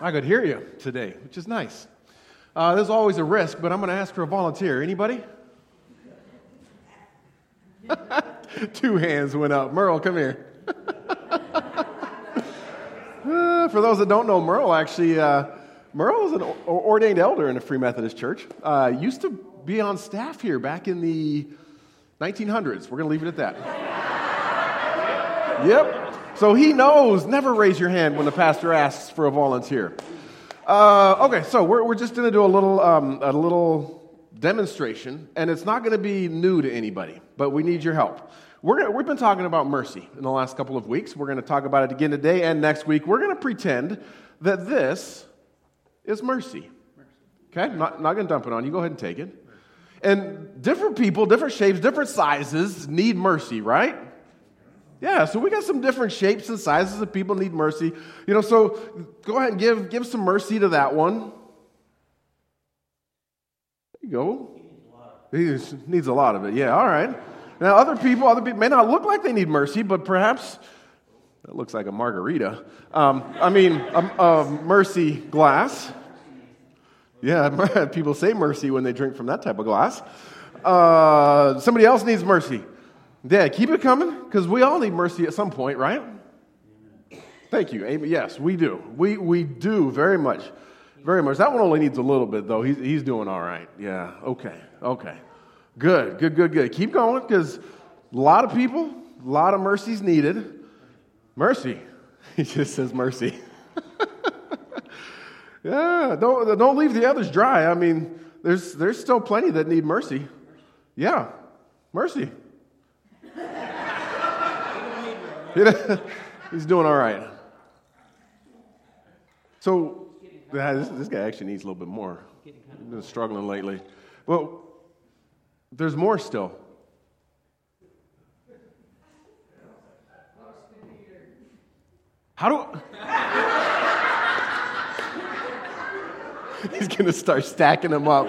I could hear you today, which is nice. Uh, there's always a risk, but I'm going to ask for a volunteer. Anybody? Two hands went up. Merle, come here. uh, for those that don't know, Merle actually, uh, Merle is an ordained elder in a Free Methodist church. Uh, used to be on staff here back in the 1900s. We're going to leave it at that. yep. So he knows never raise your hand when the pastor asks for a volunteer. Uh, okay, so we're, we're just going to do a little, um, a little demonstration, and it's not going to be new to anybody, but we need your help. We're we've been talking about mercy in the last couple of weeks. We're going to talk about it again today and next week. We're going to pretend that this is mercy. Okay? Not, not going to dump it on you. Go ahead and take it. And different people, different shapes, different sizes need mercy, right? Yeah, so we got some different shapes and sizes of people need mercy. You know, so go ahead and give, give some mercy to that one. There you go. He needs a lot of it. Yeah, all right. Now, other people, other people may not look like they need mercy, but perhaps that looks like a margarita. Um, I mean, a, a mercy glass. Yeah, people say mercy when they drink from that type of glass. Uh, somebody else needs mercy. Yeah, keep it coming because we all need mercy at some point, right? Thank you. Amy. Yes, we do. We, we do very much. Very much. That one only needs a little bit, though. He's, he's doing all right. Yeah, okay, okay. Good, good, good, good. Keep going because a lot of people, a lot of mercies needed. Mercy. He just says mercy. yeah, don't, don't leave the others dry. I mean, there's, there's still plenty that need mercy. Yeah, mercy. He's doing all right. So, this, this guy actually needs a little bit more. He's been struggling lately. Well, there's more still. How do. He's going to start stacking them up.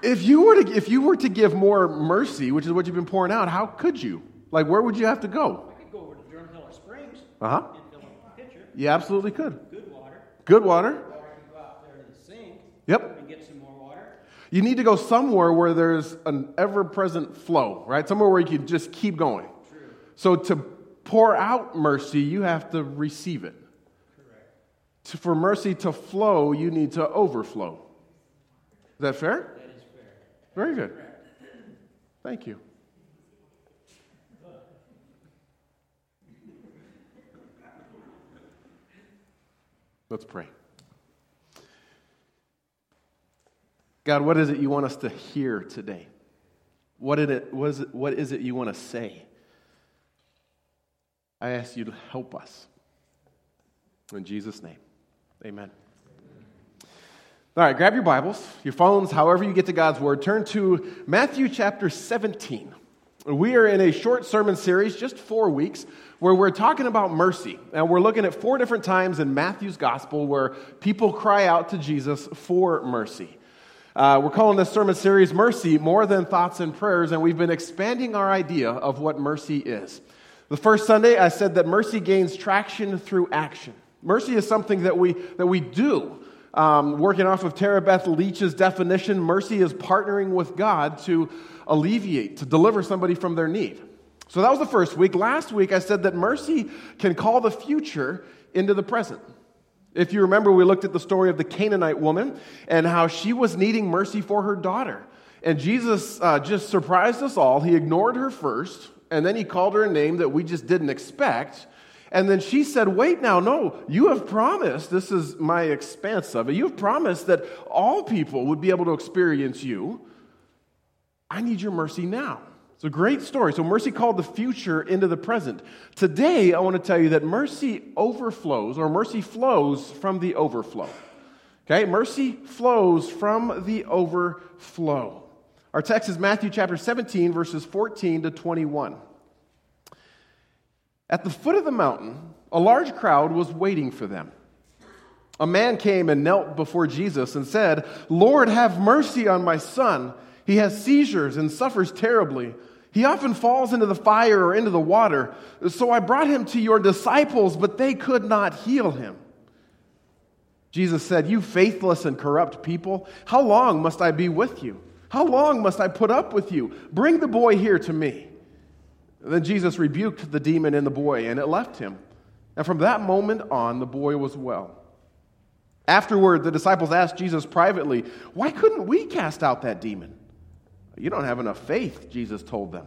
If you, were to, if you were to give more mercy, which is what you've been pouring out, how could you? Like, where would you have to go? Uh huh. You absolutely could. Good water. Good water. Water can go out there to the sink. Yep. And get some more water. You need to go somewhere where there's an ever present flow, right? Somewhere where you can just keep going. True. So to pour out mercy, you have to receive it. Correct. To, for mercy to flow, you need to overflow. Is that fair? That is fair. Very good. Thank you. Let's pray. God, what is it you want us to hear today? What, is it, what, is it, what is it you want to say? I ask you to help us. In Jesus' name, amen. All right, grab your Bibles, your phones, however you get to God's Word. Turn to Matthew chapter 17. We are in a short sermon series, just four weeks, where we're talking about mercy. And we're looking at four different times in Matthew's gospel where people cry out to Jesus for mercy. Uh, we're calling this sermon series Mercy More Than Thoughts and Prayers, and we've been expanding our idea of what mercy is. The first Sunday, I said that mercy gains traction through action. Mercy is something that we, that we do. Um, working off of Tara Beth Leach's definition, mercy is partnering with God to alleviate, to deliver somebody from their need. So that was the first week. Last week, I said that mercy can call the future into the present. If you remember, we looked at the story of the Canaanite woman and how she was needing mercy for her daughter. And Jesus uh, just surprised us all. He ignored her first, and then he called her a name that we just didn't expect. And then she said, Wait now, no, you have promised, this is my expanse of it, you have promised that all people would be able to experience you. I need your mercy now. It's a great story. So, mercy called the future into the present. Today, I want to tell you that mercy overflows, or mercy flows from the overflow. Okay? Mercy flows from the overflow. Our text is Matthew chapter 17, verses 14 to 21. At the foot of the mountain, a large crowd was waiting for them. A man came and knelt before Jesus and said, Lord, have mercy on my son. He has seizures and suffers terribly. He often falls into the fire or into the water. So I brought him to your disciples, but they could not heal him. Jesus said, You faithless and corrupt people, how long must I be with you? How long must I put up with you? Bring the boy here to me. Then Jesus rebuked the demon in the boy, and it left him. And from that moment on, the boy was well. Afterward, the disciples asked Jesus privately, Why couldn't we cast out that demon? You don't have enough faith, Jesus told them.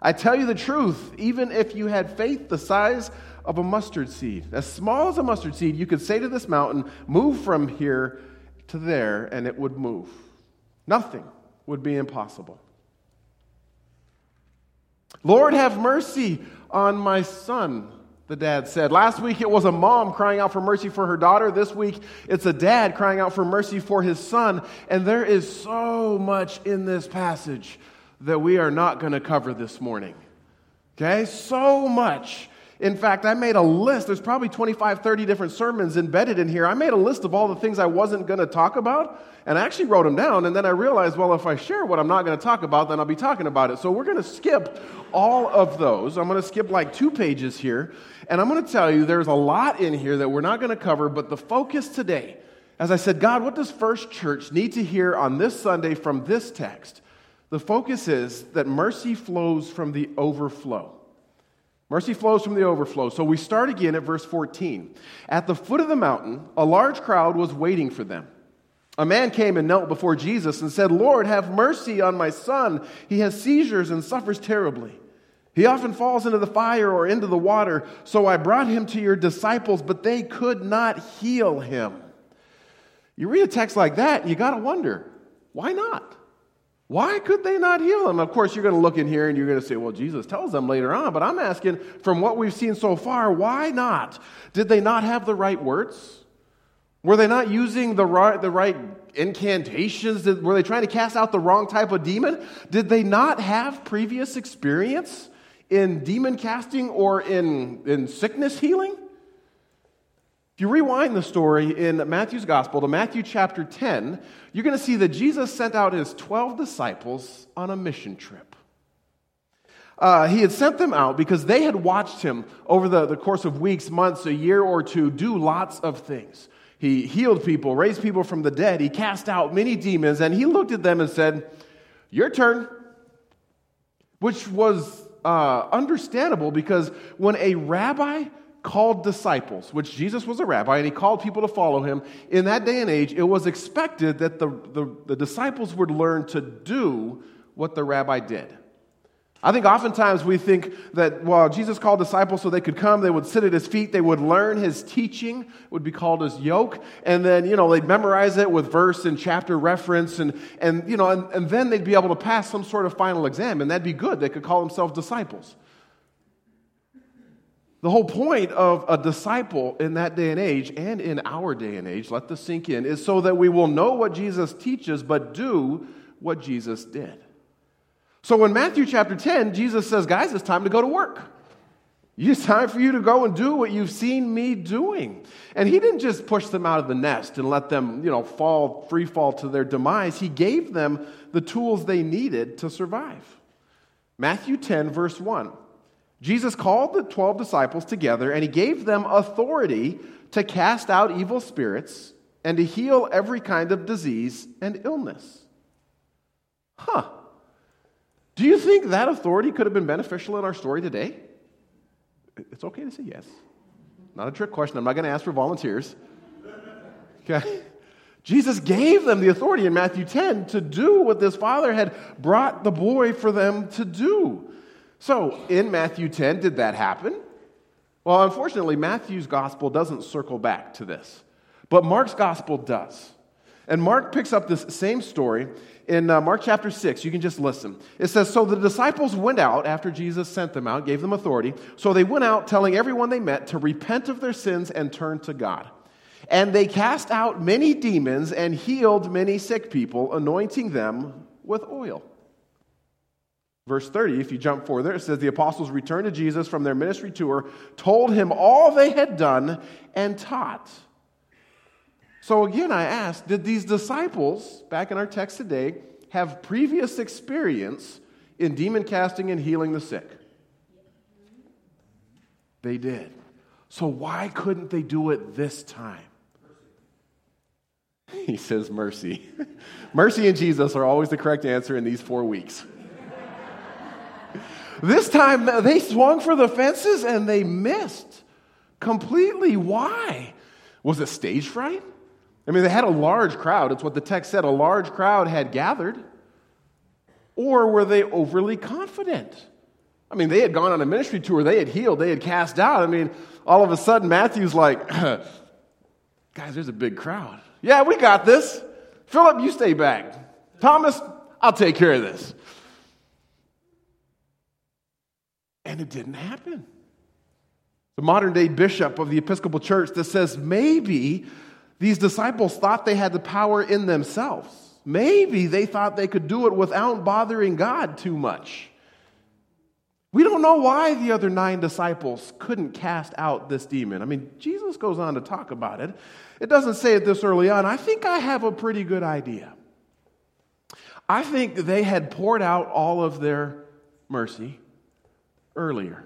I tell you the truth, even if you had faith the size of a mustard seed, as small as a mustard seed, you could say to this mountain, Move from here to there, and it would move. Nothing would be impossible. Lord, have mercy on my son, the dad said. Last week it was a mom crying out for mercy for her daughter. This week it's a dad crying out for mercy for his son. And there is so much in this passage that we are not going to cover this morning. Okay? So much. In fact, I made a list. There's probably 25, 30 different sermons embedded in here. I made a list of all the things I wasn't going to talk about, and I actually wrote them down. And then I realized, well, if I share what I'm not going to talk about, then I'll be talking about it. So we're going to skip all of those. I'm going to skip like two pages here. And I'm going to tell you there's a lot in here that we're not going to cover, but the focus today, as I said, God, what does First Church need to hear on this Sunday from this text? The focus is that mercy flows from the overflow. Mercy flows from the overflow. So we start again at verse 14. At the foot of the mountain, a large crowd was waiting for them. A man came and knelt before Jesus and said, Lord, have mercy on my son. He has seizures and suffers terribly. He often falls into the fire or into the water. So I brought him to your disciples, but they could not heal him. You read a text like that, and you got to wonder, why not? Why could they not heal him? Of course, you're going to look in here and you're going to say, well, Jesus tells them later on, but I'm asking, from what we've seen so far, why not? Did they not have the right words? Were they not using the right, the right incantations? Were they trying to cast out the wrong type of demon? Did they not have previous experience in demon casting or in, in sickness healing? If you rewind the story in Matthew's gospel to Matthew chapter 10, you're going to see that Jesus sent out his 12 disciples on a mission trip. Uh, he had sent them out because they had watched him over the, the course of weeks, months, a year or two do lots of things. He healed people, raised people from the dead, he cast out many demons, and he looked at them and said, Your turn. Which was uh, understandable because when a rabbi called disciples, which Jesus was a rabbi and he called people to follow him, in that day and age, it was expected that the, the, the, disciples would learn to do what the rabbi did. I think oftentimes we think that, well, Jesus called disciples so they could come, they would sit at his feet, they would learn his teaching, would be called his yoke, and then, you know, they'd memorize it with verse and chapter reference, and, and you know, and, and then they'd be able to pass some sort of final exam, and that'd be good. They could call themselves disciples. The whole point of a disciple in that day and age and in our day and age, let this sink in, is so that we will know what Jesus teaches but do what Jesus did. So in Matthew chapter 10, Jesus says, Guys, it's time to go to work. It's time for you to go and do what you've seen me doing. And he didn't just push them out of the nest and let them, you know, fall, free fall to their demise. He gave them the tools they needed to survive. Matthew 10, verse 1. Jesus called the 12 disciples together and he gave them authority to cast out evil spirits and to heal every kind of disease and illness. Huh. Do you think that authority could have been beneficial in our story today? It's okay to say yes. Not a trick question. I'm not going to ask for volunteers. Okay? Jesus gave them the authority in Matthew 10 to do what this father had brought the boy for them to do. So, in Matthew 10, did that happen? Well, unfortunately, Matthew's gospel doesn't circle back to this, but Mark's gospel does. And Mark picks up this same story in uh, Mark chapter 6. You can just listen. It says So the disciples went out after Jesus sent them out, gave them authority. So they went out telling everyone they met to repent of their sins and turn to God. And they cast out many demons and healed many sick people, anointing them with oil. Verse 30, if you jump forward there, it says the apostles returned to Jesus from their ministry tour, told him all they had done, and taught. So again, I ask did these disciples, back in our text today, have previous experience in demon casting and healing the sick? They did. So why couldn't they do it this time? He says mercy. mercy and Jesus are always the correct answer in these four weeks. This time they swung for the fences and they missed completely. Why? Was it stage fright? I mean, they had a large crowd. It's what the text said. A large crowd had gathered. Or were they overly confident? I mean, they had gone on a ministry tour, they had healed, they had cast out. I mean, all of a sudden, Matthew's like, guys, there's a big crowd. Yeah, we got this. Philip, you stay back. Thomas, I'll take care of this. And it didn't happen. The modern day bishop of the Episcopal Church that says maybe these disciples thought they had the power in themselves. Maybe they thought they could do it without bothering God too much. We don't know why the other nine disciples couldn't cast out this demon. I mean, Jesus goes on to talk about it. It doesn't say it this early on. I think I have a pretty good idea. I think they had poured out all of their mercy earlier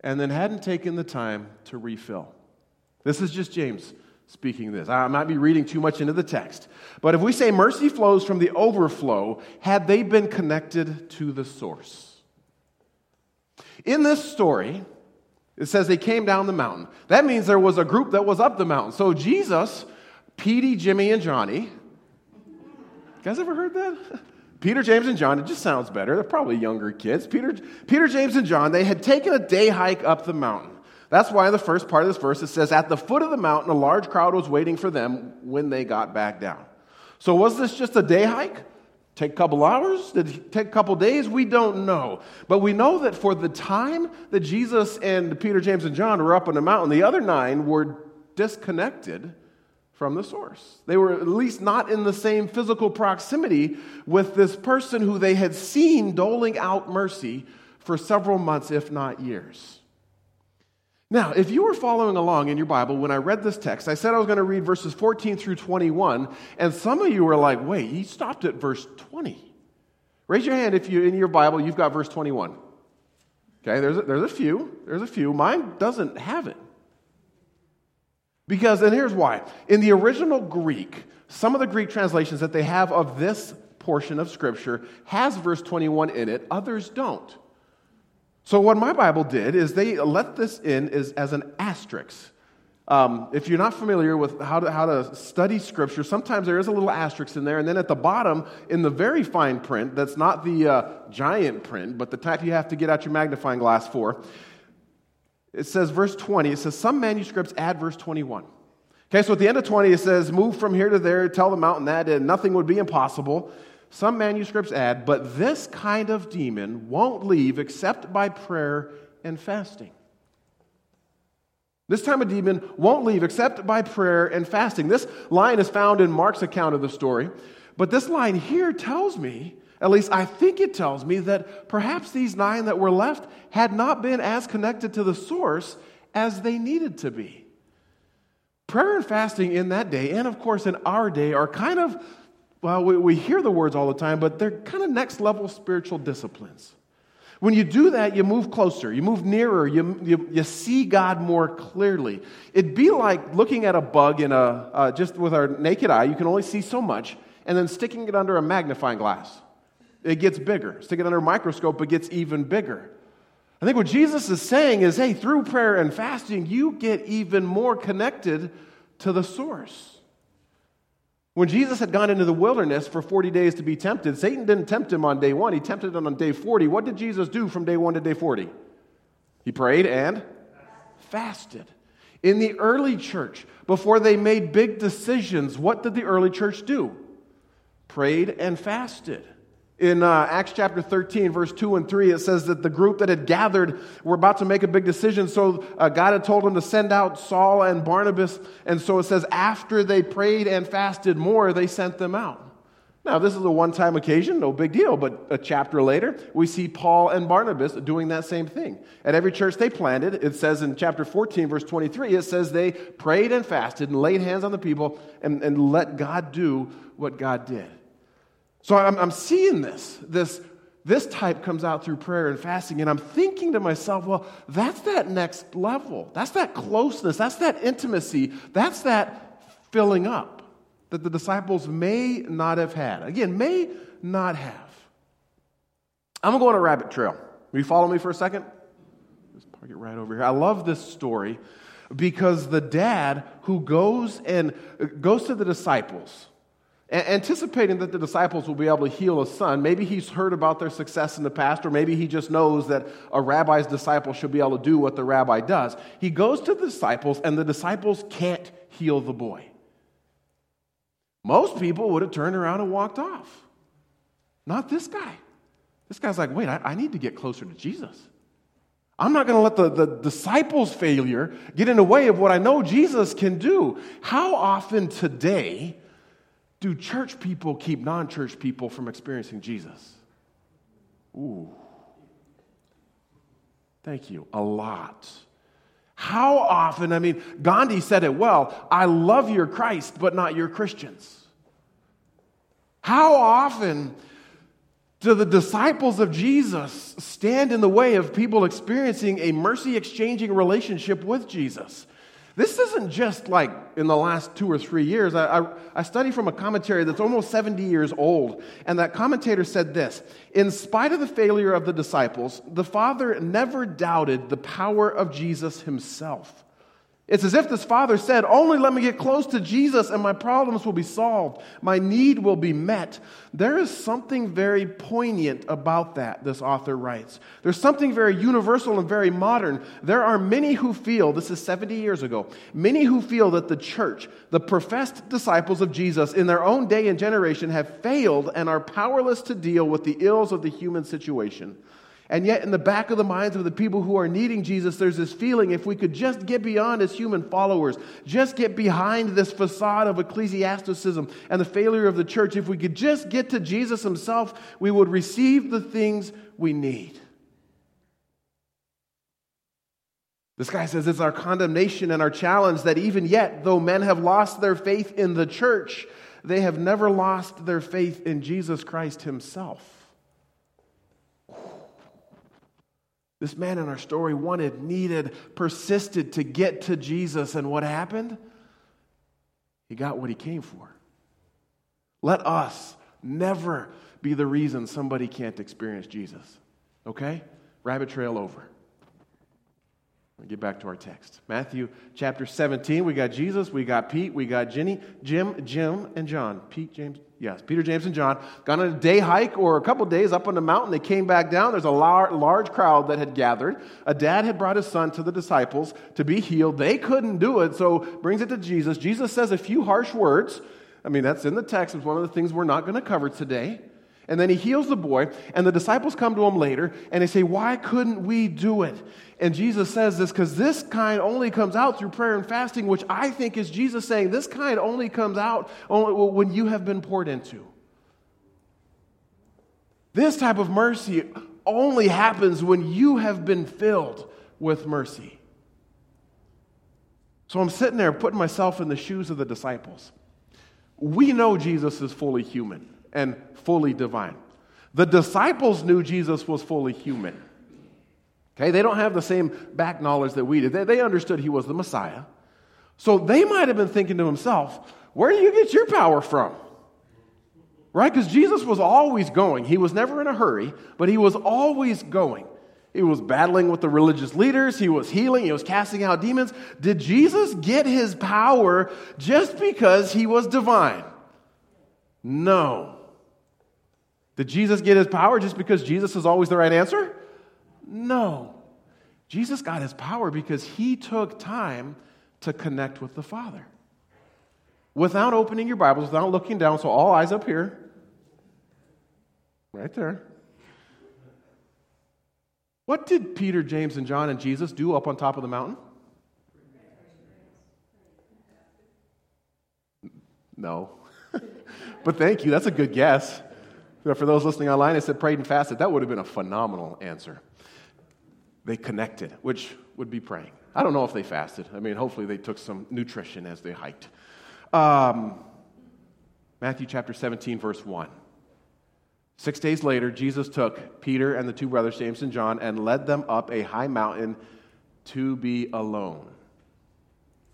and then hadn't taken the time to refill. This is just James speaking this. I might be reading too much into the text. But if we say mercy flows from the overflow, had they been connected to the source? In this story, it says they came down the mountain. That means there was a group that was up the mountain. So Jesus, Petey, Jimmy, and Johnny. You guys ever heard that? Peter, James, and John, it just sounds better. They're probably younger kids. Peter, Peter, James, and John, they had taken a day hike up the mountain. That's why in the first part of this verse it says, At the foot of the mountain, a large crowd was waiting for them when they got back down. So was this just a day hike? Take a couple hours? Did it take a couple days? We don't know. But we know that for the time that Jesus and Peter, James, and John were up on the mountain, the other nine were disconnected from the source. They were at least not in the same physical proximity with this person who they had seen doling out mercy for several months, if not years. Now, if you were following along in your Bible when I read this text, I said I was going to read verses 14 through 21, and some of you were like, wait, he stopped at verse 20. Raise your hand if you in your Bible you've got verse 21. Okay, there's a, there's a few. There's a few. Mine doesn't have it. Because, and here's why. In the original Greek, some of the Greek translations that they have of this portion of Scripture has verse 21 in it, others don't. So, what my Bible did is they let this in as, as an asterisk. Um, if you're not familiar with how to, how to study Scripture, sometimes there is a little asterisk in there, and then at the bottom, in the very fine print, that's not the uh, giant print, but the type you have to get out your magnifying glass for, it says, verse 20, it says, Some manuscripts add verse 21. Okay, so at the end of 20, it says, Move from here to there, tell the mountain that, and nothing would be impossible. Some manuscripts add, but this kind of demon won't leave except by prayer and fasting. This time a demon won't leave except by prayer and fasting. This line is found in Mark's account of the story, but this line here tells me, at least I think it tells me, that perhaps these nine that were left had not been as connected to the source as they needed to be. Prayer and fasting in that day, and of course in our day, are kind of well, we, we hear the words all the time, but they're kind of next level spiritual disciplines. When you do that, you move closer, you move nearer, you, you, you see God more clearly. It'd be like looking at a bug in a, uh, just with our naked eye, you can only see so much, and then sticking it under a magnifying glass. It gets bigger. Stick it under a microscope, it gets even bigger. I think what Jesus is saying is hey, through prayer and fasting, you get even more connected to the source. When Jesus had gone into the wilderness for 40 days to be tempted, Satan didn't tempt him on day one, he tempted him on day 40. What did Jesus do from day one to day 40? He prayed and fasted. In the early church, before they made big decisions, what did the early church do? Prayed and fasted. In uh, Acts chapter 13, verse 2 and 3, it says that the group that had gathered were about to make a big decision. So uh, God had told them to send out Saul and Barnabas. And so it says, after they prayed and fasted more, they sent them out. Now, this is a one time occasion, no big deal, but a chapter later, we see Paul and Barnabas doing that same thing. At every church they planted, it says in chapter 14, verse 23, it says they prayed and fasted and laid hands on the people and, and let God do what God did. So I'm, I'm seeing this. This this type comes out through prayer and fasting, and I'm thinking to myself, well, that's that next level. That's that closeness. That's that intimacy. That's that filling up. that the disciples may not have had. Again, may not have. I'm going to go on a rabbit trail. Will you follow me for a second? Just park it right over here. I love this story because the dad who goes and uh, goes to the disciples anticipating that the disciples will be able to heal a son. Maybe he's heard about their success in the past, or maybe he just knows that a rabbi's disciple should be able to do what the rabbi does. He goes to the disciples, and the disciples can't heal the boy. Most people would have turned around and walked off. Not this guy. This guy's like, wait, I, I need to get closer to Jesus. I'm not going to let the, the disciples' failure get in the way of what I know Jesus can do. How often today do church people keep non church people from experiencing Jesus? Ooh. Thank you. A lot. How often, I mean, Gandhi said it well I love your Christ, but not your Christians. How often do the disciples of Jesus stand in the way of people experiencing a mercy exchanging relationship with Jesus? This isn't just like in the last two or three years. I, I, I, study from a commentary that's almost 70 years old, and that commentator said this In spite of the failure of the disciples, the Father never doubted the power of Jesus himself. It's as if this father said, Only let me get close to Jesus and my problems will be solved. My need will be met. There is something very poignant about that, this author writes. There's something very universal and very modern. There are many who feel, this is 70 years ago, many who feel that the church, the professed disciples of Jesus in their own day and generation, have failed and are powerless to deal with the ills of the human situation. And yet, in the back of the minds of the people who are needing Jesus, there's this feeling if we could just get beyond as human followers, just get behind this facade of ecclesiasticism and the failure of the church, if we could just get to Jesus himself, we would receive the things we need. This guy says it's our condemnation and our challenge that even yet, though men have lost their faith in the church, they have never lost their faith in Jesus Christ himself. This man in our story wanted, needed, persisted to get to Jesus. And what happened? He got what he came for. Let us never be the reason somebody can't experience Jesus. Okay? Rabbit trail over. We'll get back to our text. Matthew chapter 17. We got Jesus, we got Pete, we got Jenny, Jim, Jim, and John. Pete, James, Yes, Peter, James, and John gone on a day hike or a couple days up on the mountain. They came back down. There's a large crowd that had gathered. A dad had brought his son to the disciples to be healed. They couldn't do it, so brings it to Jesus. Jesus says a few harsh words. I mean, that's in the text. It's one of the things we're not going to cover today. And then he heals the boy, and the disciples come to him later and they say, Why couldn't we do it? And Jesus says this because this kind only comes out through prayer and fasting, which I think is Jesus saying this kind only comes out only when you have been poured into. This type of mercy only happens when you have been filled with mercy. So I'm sitting there putting myself in the shoes of the disciples. We know Jesus is fully human and fully divine. The disciples knew Jesus was fully human. Okay, they don't have the same back knowledge that we did. They, they understood he was the Messiah. So they might have been thinking to himself, where do you get your power from? Right? Because Jesus was always going. He was never in a hurry, but he was always going. He was battling with the religious leaders. He was healing. He was casting out demons. Did Jesus get his power just because he was divine? No. Did Jesus get his power just because Jesus is always the right answer? No. Jesus got his power because he took time to connect with the Father. Without opening your Bibles, without looking down, so all eyes up here. Right there. What did Peter, James, and John and Jesus do up on top of the mountain? No. but thank you. That's a good guess. For those listening online, I said prayed and fasted. That would have been a phenomenal answer. They connected, which would be praying. I don't know if they fasted. I mean, hopefully they took some nutrition as they hiked. Um, Matthew chapter 17, verse 1. Six days later, Jesus took Peter and the two brothers, James and John, and led them up a high mountain to be alone,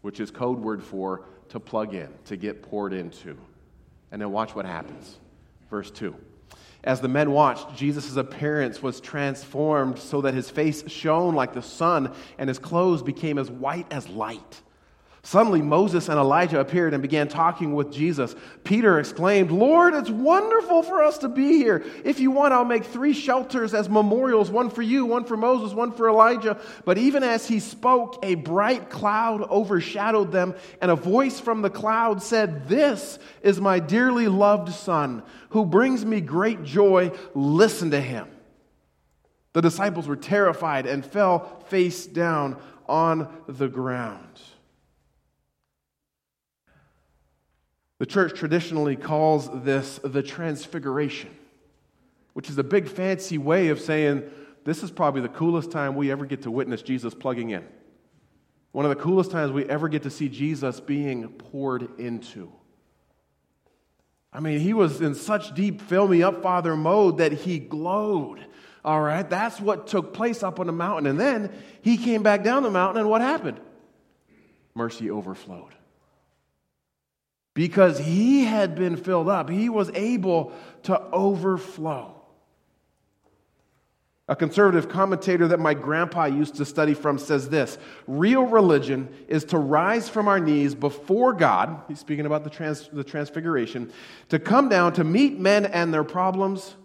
which is code word for to plug in, to get poured into. And then watch what happens. Verse 2. As the men watched, Jesus' appearance was transformed so that his face shone like the sun and his clothes became as white as light. Suddenly, Moses and Elijah appeared and began talking with Jesus. Peter exclaimed, Lord, it's wonderful for us to be here. If you want, I'll make three shelters as memorials one for you, one for Moses, one for Elijah. But even as he spoke, a bright cloud overshadowed them, and a voice from the cloud said, This is my dearly loved Son, who brings me great joy. Listen to him. The disciples were terrified and fell face down on the ground. The church traditionally calls this the transfiguration, which is a big fancy way of saying this is probably the coolest time we ever get to witness Jesus plugging in. One of the coolest times we ever get to see Jesus being poured into. I mean, he was in such deep fill me up, Father mode that he glowed. All right, that's what took place up on the mountain. And then he came back down the mountain, and what happened? Mercy overflowed because he had been filled up. He was able to overflow. A conservative commentator that my grandpa used to study from says this Real religion is to rise from our knees before God, he's speaking about the, trans, the transfiguration, to come down to meet men and their problems.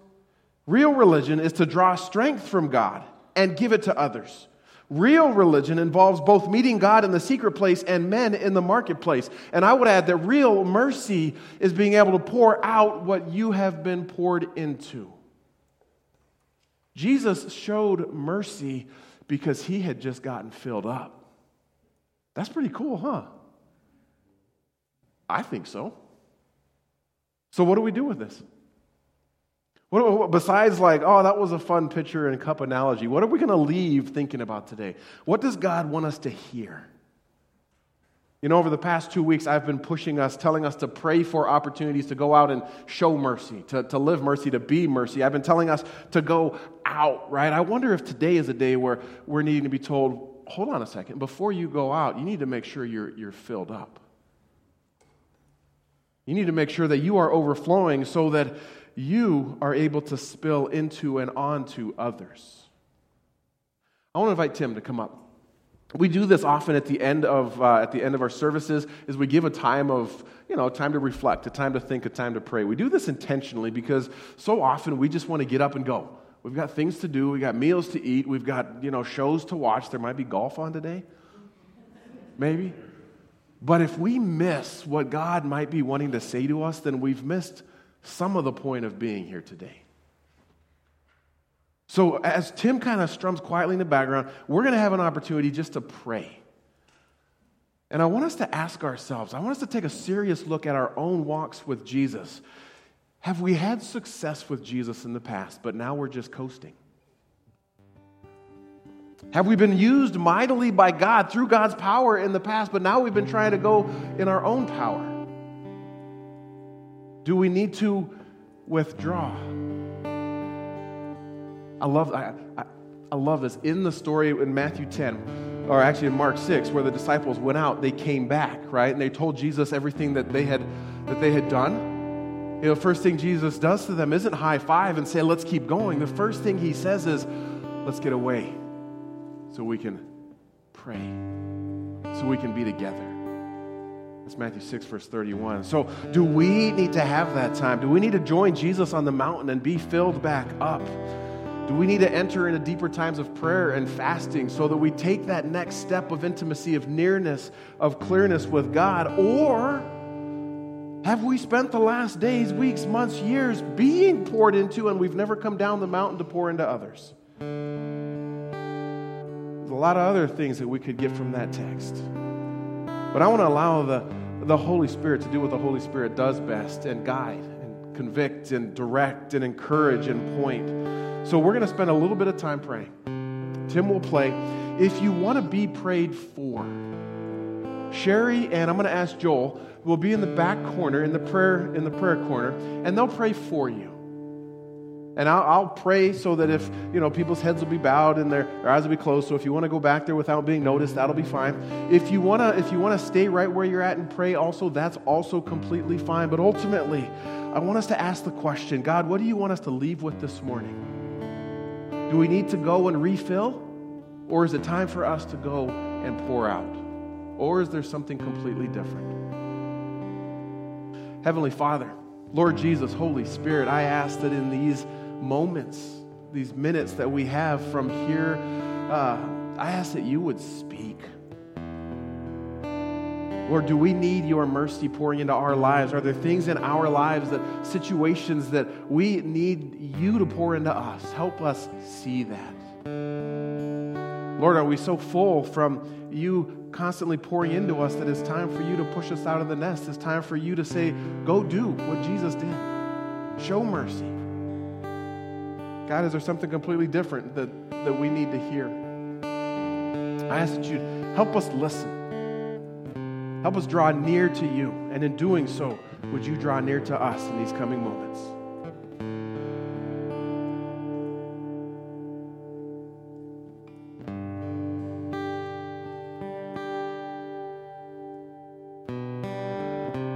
Real religion is to draw strength from God and give it to others. Real religion involves both meeting God in the secret place and men in the marketplace. And I would add that real mercy is being able to pour out what you have been poured into. Jesus showed mercy because he had just gotten filled up. That's pretty cool, huh? I think so. So, what do we do with this? What, besides, like, oh, that was a fun picture and cup analogy, what are we going to leave thinking about today? What does God want us to hear? You know, over the past two weeks, I've been pushing us, telling us to pray for opportunities to go out and show mercy, to, to live mercy, to be mercy. I've been telling us to go out, right? I wonder if today is a day where we're needing to be told, hold on a second, before you go out, you need to make sure you're, you're filled up. You need to make sure that you are overflowing so that you are able to spill into and onto others. I want to invite Tim to come up. We do this often at the end of uh, at the end of our services is we give a time of you know time to reflect, a time to think, a time to pray. We do this intentionally because so often we just want to get up and go. We've got things to do, we've got meals to eat, we've got you know shows to watch. There might be golf on today, maybe. But if we miss what God might be wanting to say to us, then we've missed some of the point of being here today. So, as Tim kind of strums quietly in the background, we're going to have an opportunity just to pray. And I want us to ask ourselves, I want us to take a serious look at our own walks with Jesus. Have we had success with Jesus in the past, but now we're just coasting? Have we been used mightily by God through God's power in the past, but now we've been trying to go in our own power? Do we need to withdraw? I love, I, I, I, love this. In the story in Matthew 10, or actually in Mark 6, where the disciples went out, they came back, right? And they told Jesus everything that they had, that they had done. You know, first thing Jesus does to them isn't high five and say, let's keep going. The first thing he says is, let's get away so we can pray, so we can be together. That's Matthew 6, verse 31. So, do we need to have that time? Do we need to join Jesus on the mountain and be filled back up? Do we need to enter into deeper times of prayer and fasting so that we take that next step of intimacy, of nearness, of clearness with God? Or have we spent the last days, weeks, months, years being poured into and we've never come down the mountain to pour into others? There's a lot of other things that we could get from that text. But I want to allow the, the Holy Spirit to do what the Holy Spirit does best and guide and convict and direct and encourage and point. So we're going to spend a little bit of time praying. Tim will play. If you want to be prayed for, Sherry and I'm going to ask Joel will be in the back corner in the prayer in the prayer corner and they'll pray for you. And I'll, I'll, pray so that if, you know, people's heads will be bowed and their, their eyes will be closed. So if you want to go back there without being noticed, that'll be fine. If you want to, if you want to stay right where you're at and pray also, that's also completely fine. But ultimately, I want us to ask the question, God, what do you want us to leave with this morning? Do we need to go and refill? Or is it time for us to go and pour out? Or is there something completely different? Heavenly Father, Lord Jesus, Holy Spirit, I ask that in these moments, these minutes that we have from here, uh, I ask that you would speak. Lord, do we need your mercy pouring into our lives? Are there things in our lives that situations that we need you to pour into us? Help us see that. Lord, are we so full from you constantly pouring into us that it's time for you to push us out of the nest? It's time for you to say, go do what Jesus did. Show mercy. God, is there something completely different that, that we need to hear? I ask that you help us listen. Help us draw near to you. And in doing so, would you draw near to us in these coming moments?